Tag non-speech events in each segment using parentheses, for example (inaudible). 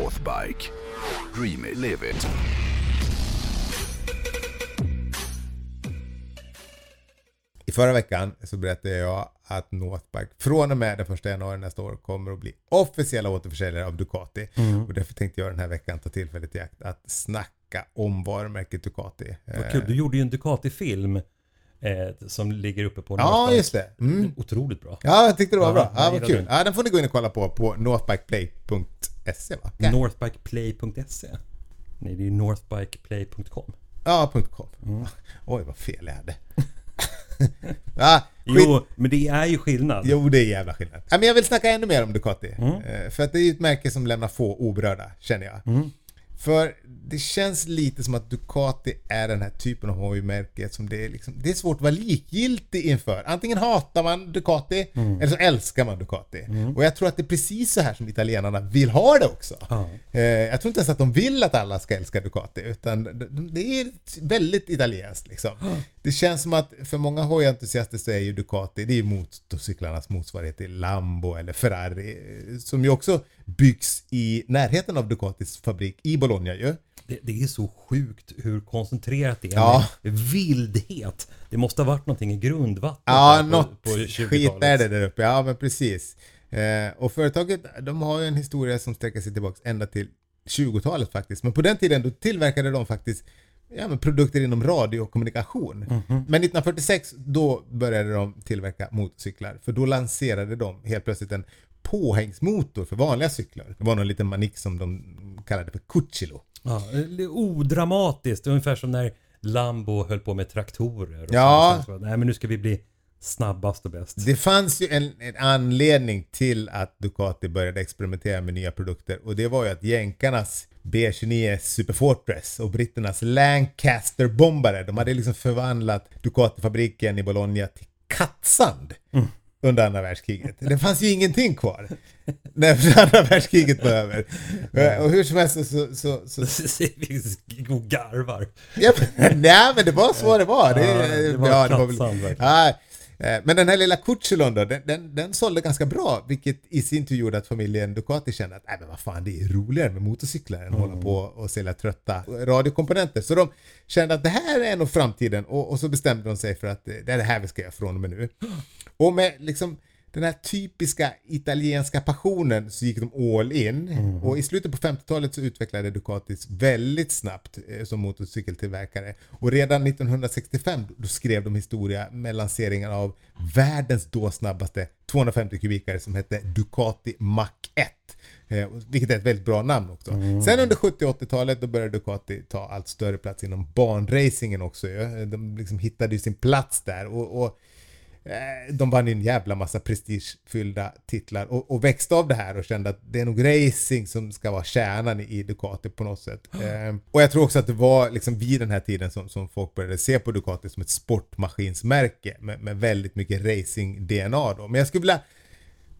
Northbike. Dream it, live it. I förra veckan så berättade jag att Northbike från och med den 1 januari nästa år kommer att bli officiella återförsäljare av Ducati. Mm. Och därför tänkte jag den här veckan ta tillfället i akt att snacka om varumärket Ducati. Vad kul, du gjorde ju en Ducati-film eh, som ligger uppe på Ja, Northbike. just det. Mm. Otroligt bra. Ja, jag tyckte det var Ja, bra. Ja, vad kul. den. Ja, den får ni gå in och kolla på på northbikeplay.se va? Ja, Northbikeplay.se Nej, det är ju northbikeplay.com. ja .com. Mm. (laughs) Oj, vad fel jag hade. (laughs) ja. Jo, men det är ju skillnad. Jo, det är jävla skillnad. Ja, men jag vill snacka ännu mer om Ducati. Mm. Eh, För att det är ju ett märke som lämnar få oberörda, känner jag. Mm. För det känns lite som att Ducati är den här typen av hojmärke som det är, liksom, det är svårt att vara likgiltig inför. Antingen hatar man Ducati Mm. eller så älskar man Ducati. Och jag tror att det är precis så här som italienarna vill ha det också. Ja. Eh, Jag tror inte ens att de vill att alla ska älska Ducati utan det- det är väldigt italienskt liksom. Det känns som att för många hojentusiaster så är ju Ducati, det är ju motorcyklarnas motsvarighet till Lambo eller Ferrari eh, som ju också byggs i närheten av Ducatis fabrik i Bologna ju. Det, det är så sjukt hur koncentrerat det är Ja. vildhet. Det måste ha varit någonting i grundvattnet Ja, på, något på skit 20-talet. är det där uppe. Ja, men precis. Eh, och företaget, de har ju en historia som sträcker sig tillbaka ända till 20-talet faktiskt. Men på den tiden då tillverkade de faktiskt ja, men produkter inom radiokommunikation. Mhm. Men 1946 då började de tillverka motorcyklar. För då lanserade de helt plötsligt en påhängsmotor för vanliga cyklar. Det var någon liten manik som de kallade för Cucciolo. Ja, odramatiskt, ungefär som när Lambo höll på med traktorer. Och Ja. så. Nej men nu ska vi bli snabbast och bäst. Det fanns ju en, en anledning till att Ducati började experimentera med nya produkter och det var ju att jänkarnas B29 Super Fortress och britternas Lancaster bombare, de hade liksom förvandlat Ducati-fabriken i Bologna till kattsand under andra världskriget. Det fanns ju ingenting kvar (laughs) när andra världskriget var över. Eh, Och hur som helst så, så, så, så (laughs) garvar. Ja, men, (laughs) nej men det var så det var. Det, Ja, det var ja, väl- kattsand verkligen. ja, Men den här lilla Cucciolon då, den, den, den sålde ganska bra, vilket i sin tur gjorde att familjen Ducati kände att nej men vad fan, det är roligare med motorcyklar än att hålla på och sälja trötta radiokomponenter. Så de kände att det här är nog framtiden och, och så bestämde de sig för att eh, det är det här vi ska göra från och med nu. Och med liksom den här typiska italienska passionen så gick de all in. Och i slutet på 50-talet så utvecklade Ducatis väldigt snabbt eh, som motorcykeltillverkare. Och redan 1965 då skrev de historia med lanseringen av världens då snabbaste 250 kubikare som hette Ducati Mach 1. Eh, vilket är ett väldigt bra namn också. Sen under 70 och 80-talet då började Ducati ta allt större plats inom banracingen också. De liksom hittade ju sin plats där. och, och de vann ju en jävla massa prestigefyllda titlar och, och växte av det här och kände att det är nog racing som ska vara kärnan i Ducati på något sätt. (gasps) Eh, och jag tror också att det var liksom vid den här tiden som, som folk började se på Ducati som ett sportmaskinsmärke med, med väldigt mycket racing-DNA då. Men jag skulle vilja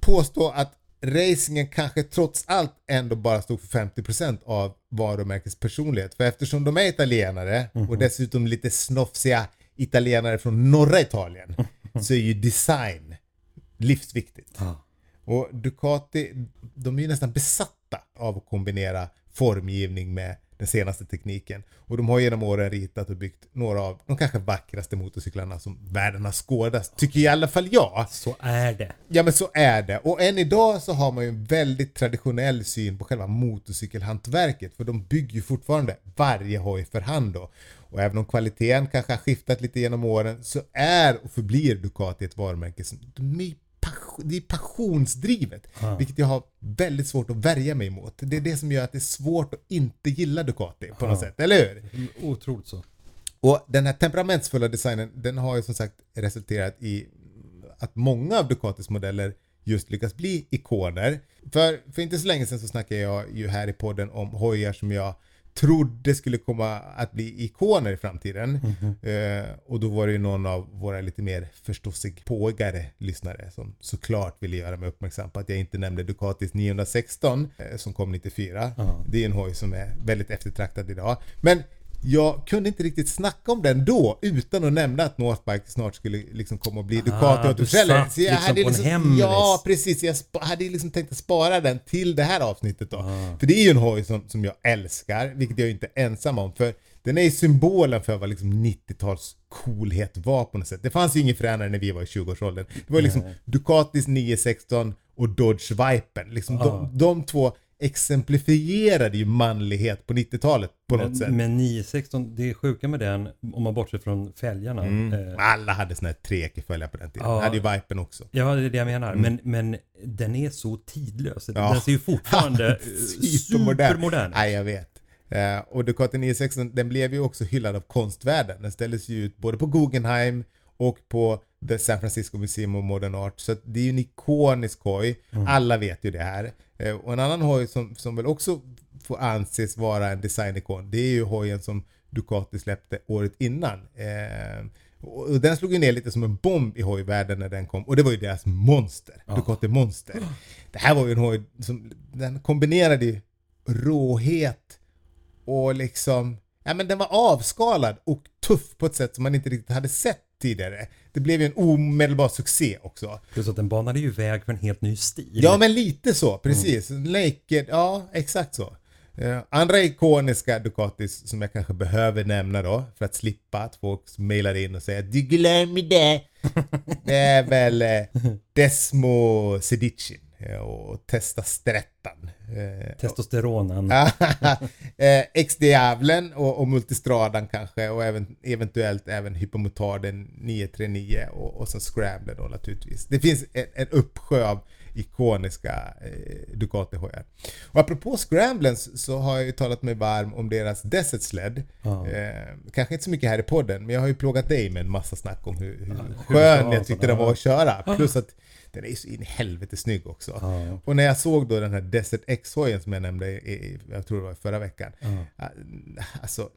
påstå att racingen kanske trots allt ändå bara stod för 50% av varumärkets personlighet. För eftersom de är italienare och dessutom lite snofsiga italienare från norra Italien (laughs) (laughs) så är ju design livsviktigt. Ja. Och Ducati, de är ju nästan besatta av att kombinera formgivning med den senaste tekniken. Och de har genom åren ritat och byggt några av de kanske vackraste motorcyklarna som världen har skådat. Tycker i alla fall jag. Så är det. Ja men så är det. Och än idag så har man ju en väldigt traditionell syn på själva motorcykelhantverket. För de bygger ju fortfarande varje hoj för hand då. Och även om kvaliteten kanske har skiftat lite genom åren så är och förblir Ducati ett varumärke som de passion, det är passionsdrivet. Vilket jag har väldigt svårt att värja mig emot. Det är det som gör att det är svårt att inte gilla Ducati på något sätt, eller hur? Otroligt så. Och den här temperamentsfulla designen den har ju som sagt resulterat i att många av Ducatis modeller just lyckas bli ikoner. För, för inte så länge sedan så snackade jag ju här i podden om hojar som jag trodde skulle komma att bli ikoner i framtiden. Eh, och då var det ju någon av våra lite mer förståsigpågare lyssnare som såklart ville göra mig uppmärksam på att jag inte nämnde Ducatis 916 eh, som kom 94. Ja. Det är en hoj som är väldigt eftertraktad idag. Men jag kunde inte riktigt snacka om den då utan att nämna att Northbike snart skulle liksom komma och bli Ducati du återförsäljare. satt liksom på en liksom, ja precis, jag hade liksom tänkt att spara den till det här avsnittet då. För det är ju en hoj som, som jag älskar, vilket jag inte är ensam om. För den är ju symbolen för vad liksom 90-tals coolhet var på något sätt. Det fanns ju ingen fränare när vi var i 20-årsåldern. Det var liksom Ducatis 916 och Dodge Vipern. Liksom de, de två exemplifierade ju manlighet på 90-talet på något sätt. Men, men 916, det är sjuka med den, om man bortser från fälgarna. Eh, Alla hade såna här trekeföljare på den tiden. Ja. hade ju Vipern också. Ja, det är det jag menar. Men, men den är så tidlös. Den ser ju fortfarande (laughs) eh, supermodern ut. Nej, jag vet. Eh, och Ducati 916 den blev ju också hyllad av konstvärlden. Den ställdes ju ut både på Guggenheim och på The San Francisco Museum of Modern Art. Så det är ju en ikonisk hoj. Alla vet ju det här. Eh, och en annan hoj som, som väl också får anses vara en designikon, det är ju hojen som Ducati släppte året innan. Eh, och den slog ju ner lite som en bomb i hojvärlden när den kom. Och det var ju deras monster. Ducati Monster. Det här var ju en hoj som den kombinerade ju råhet och liksom, ja men den var avskalad och tuff på ett sätt som man inte riktigt hade sett tidigare. Det blev ju en omedelbar succé också. Plus att den banade ju väg för en helt ny stil. Ja men lite så, precis. Naked, ja exakt så. Eh, andra ikoniska Ducatis som jag kanske behöver nämna då för att slippa att folk mejlar in och säger du glömmer det. (laughs) det är väl eh, Desmo Sedicin och Testa Strettan. Eh, Testosteronen. (laughs) eh, XD-jävlen och, och Multistradan kanske och även, eventuellt även Hypomotarden 939 och, och så Scrambler då naturligtvis. Det finns en, en uppsjö av ikoniska eh, Ducati-hojar. Och apropå Scramblens så har jag ju talat mig varm om deras Desert Sled. Ja. Eh, kanske inte så mycket här i podden men jag har ju plågat dig med en massa snack om hur, hur hur skön jag tyckte den var. att köra. Plus att den är ju så in i helvete snygg också. Ja. Och när jag såg då den här Desert X-hojen som jag nämnde i, i, jag tror det var förra veckan. Ja. Alltså,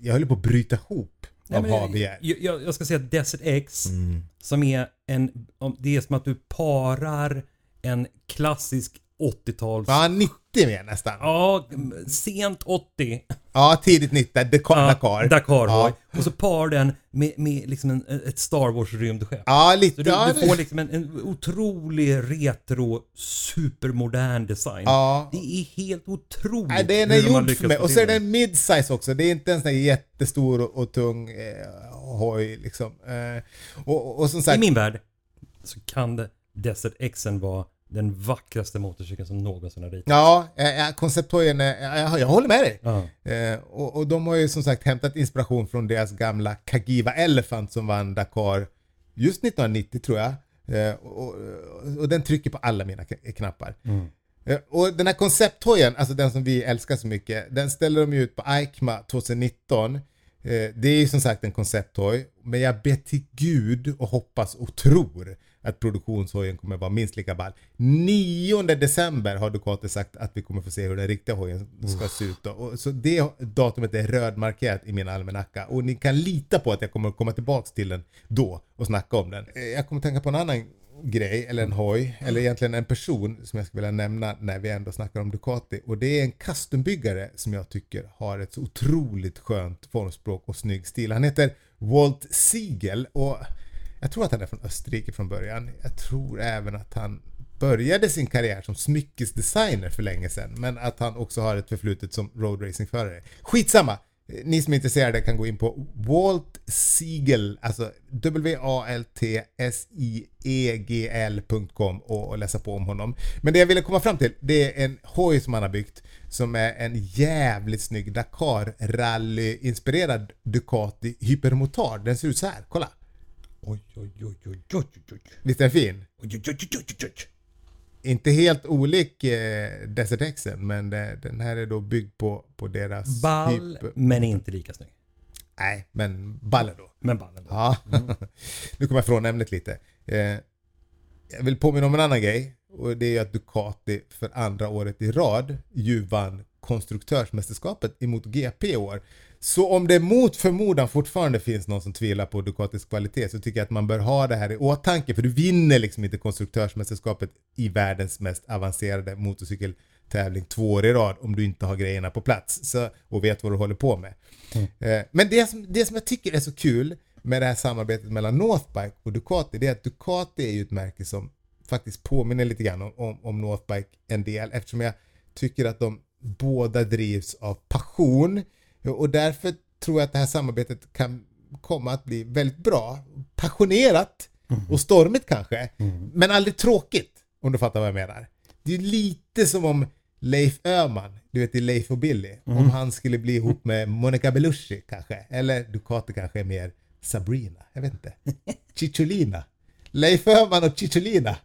jag höll på att bryta ihop Nej, av havbegär. jag, jag, jag ska säga Desert X, Mm. som är en, det är som att du parar en klassisk 80-tals... Ja, 90 mer nästan. Ja, sent 80. Ja, tidigt 90, Dakar. Dakar. Dakar Ja. Och så par den med, med liksom en, ett Star Wars rymdskepp. Ja, Så lite. du, ja, du får liksom en, en otrolig retro, supermodern design. Ja. Det är helt otroligt Nej, den är hur lyckats för mig. Och så är den mid-size också. Det är inte en sån här jättestor och, och tung eh, hoj liksom. Eh, och, och som I sagt, min värld så kan det Desert XN vara den vackraste motorcykeln som någonsin har ritats. ja, eh, koncepthojen, är- jag, jag håller med dig. Ja. Eh, och, och de har ju som sagt hämtat inspiration från deras gamla Kagiva Elephant som vann Dakar just 1990 tror jag. Eh, och, och, och den trycker på alla mina knappar. Eh, och den här koncepthojen, alltså den som vi älskar så mycket, den ställer de ju ut på EICMA 2019. Eh, det är ju som sagt en koncepthoj, men jag ber till gud och hoppas och tror att produktionshojen kommer vara minst lika ball. 9 december har Ducati sagt att vi kommer få se hur den riktiga hojen ska se ut. Då. Och så det datumet är rödmarkerat i min almanacka och ni kan lita på att jag kommer komma tillbaks till den då och snacka om den. Eh, Jag kommer tänka på en annan grej, eller en hoj, eller egentligen en person som jag skulle vilja nämna när vi ändå snackar om Ducati. Och det är en custombyggare som jag tycker har ett så otroligt skönt formspråk och snygg stil. Han heter Walt Siegel och jag tror att han är från Österrike från början. Jag tror även att han började sin karriär som smyckesdesigner för länge sedan, men att han också har ett förflutet som roadracingförare. Skitsamma! Ni som är intresserade kan gå in på Walt Siegel, alltså W-A-L-T-S-I-E-G-L.com och läsa på om honom. Men det jag ville komma fram till, det är en hoj som han har byggt som är en jävligt snygg Dakar rally-inspirerad Ducati Hypermotard. Den ser ut så här, kolla! Oj, oj, oj, oj, oj, oj, Visst är den fin? oj, oj, oj, oj, oj, oj. Inte helt olik eh, Desert Xen, men det, den här är då byggd på, på deras Ball, hyper- men inte lika snygg. Nej, men ballen då. Men ballen då. Ja, (laughs) nu kommer jag från ämnet lite. Eh, jag vill påminna om en annan grej och det är ju att Ducati för andra året i rad ju vann konstruktörsmästerskapet emot GP i år. Så om det mot förmodan fortfarande finns någon som tvivlar på Ducatis kvalitet så tycker jag att man bör ha det här i åtanke för du vinner liksom inte konstruktörsmästerskapet i världens mest avancerade motorcykel tävling två år i rad om du inte har grejerna på plats så, och vet vad du håller på med. Mm. Eh, men det som, det som jag tycker är så kul med det här samarbetet mellan Northbike och Ducati det är att Ducati är ju ett märke som faktiskt påminner lite grann om, om, om Northbike en del eftersom jag tycker att de båda drivs av passion och därför tror jag att det här samarbetet kan komma att bli väldigt bra. Passionerat mm. och stormigt kanske, mm. men aldrig tråkigt om du fattar vad jag menar. Det är lite som om Leif Öhman, du vet i Leif och Billy, mm. om han skulle bli ihop med Monica Bellucci kanske, eller Ducati kanske är mer Sabrina, jag vet inte. (laughs) Cicciolina. Leif Öhman och Cicciolina.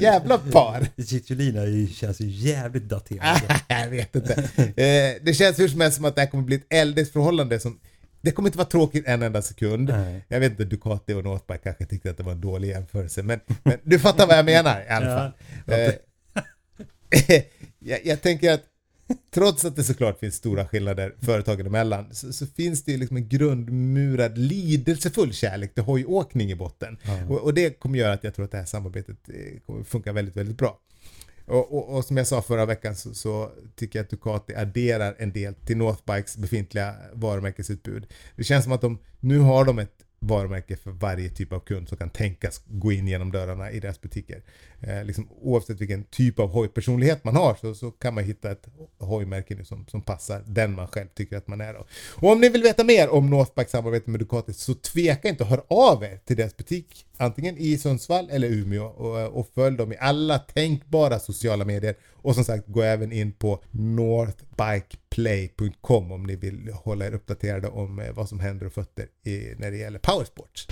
Jävla par! Cicciolina känns ju jävligt daterat. jag vet inte. Eh, det känns hur som helst som att det här kommer bli ett eldigt förhållande som det kommer inte vara tråkigt en enda sekund. Nej. Jag vet inte, Ducati och Northbike kanske tyckte att det var en dålig jämförelse. Men, men du fattar vad jag menar i alla fall. Ja, eh, (laughs) jag, jag, tänker att (laughs) trots att det såklart finns stora skillnader företagen emellan så, så finns det ju liksom en grundmurad lidelsefull kärlek till hojåkning i botten. Mm. Och, och, det kommer göra att jag tror att det här samarbetet eh, kommer funka väldigt, väldigt bra. Och, och, och, som jag sa förra veckan så, så, tycker jag att Ducati adderar en del till Northbikes befintliga varumärkesutbud. Det känns som att de nu har de ett varumärke för varje typ av kund som kan tänkas gå in genom dörrarna i deras butiker. Eh, liksom, oavsett vilken typ av hojpersonlighet man har så, så kan man hitta ett hojmärke nu som, som passar den man själv tycker att man är. Då. Och om ni vill veta mer om Northbacks samarbete med Ducati så tveka inte att höra av er till deras butik antingen i Sundsvall eller Umeå och, och följ dem i alla tänkbara sociala medier och som sagt gå även in på northbikeplay.com om ni vill hålla er uppdaterade om eh, vad som händer och fötter i, när det gäller powersport.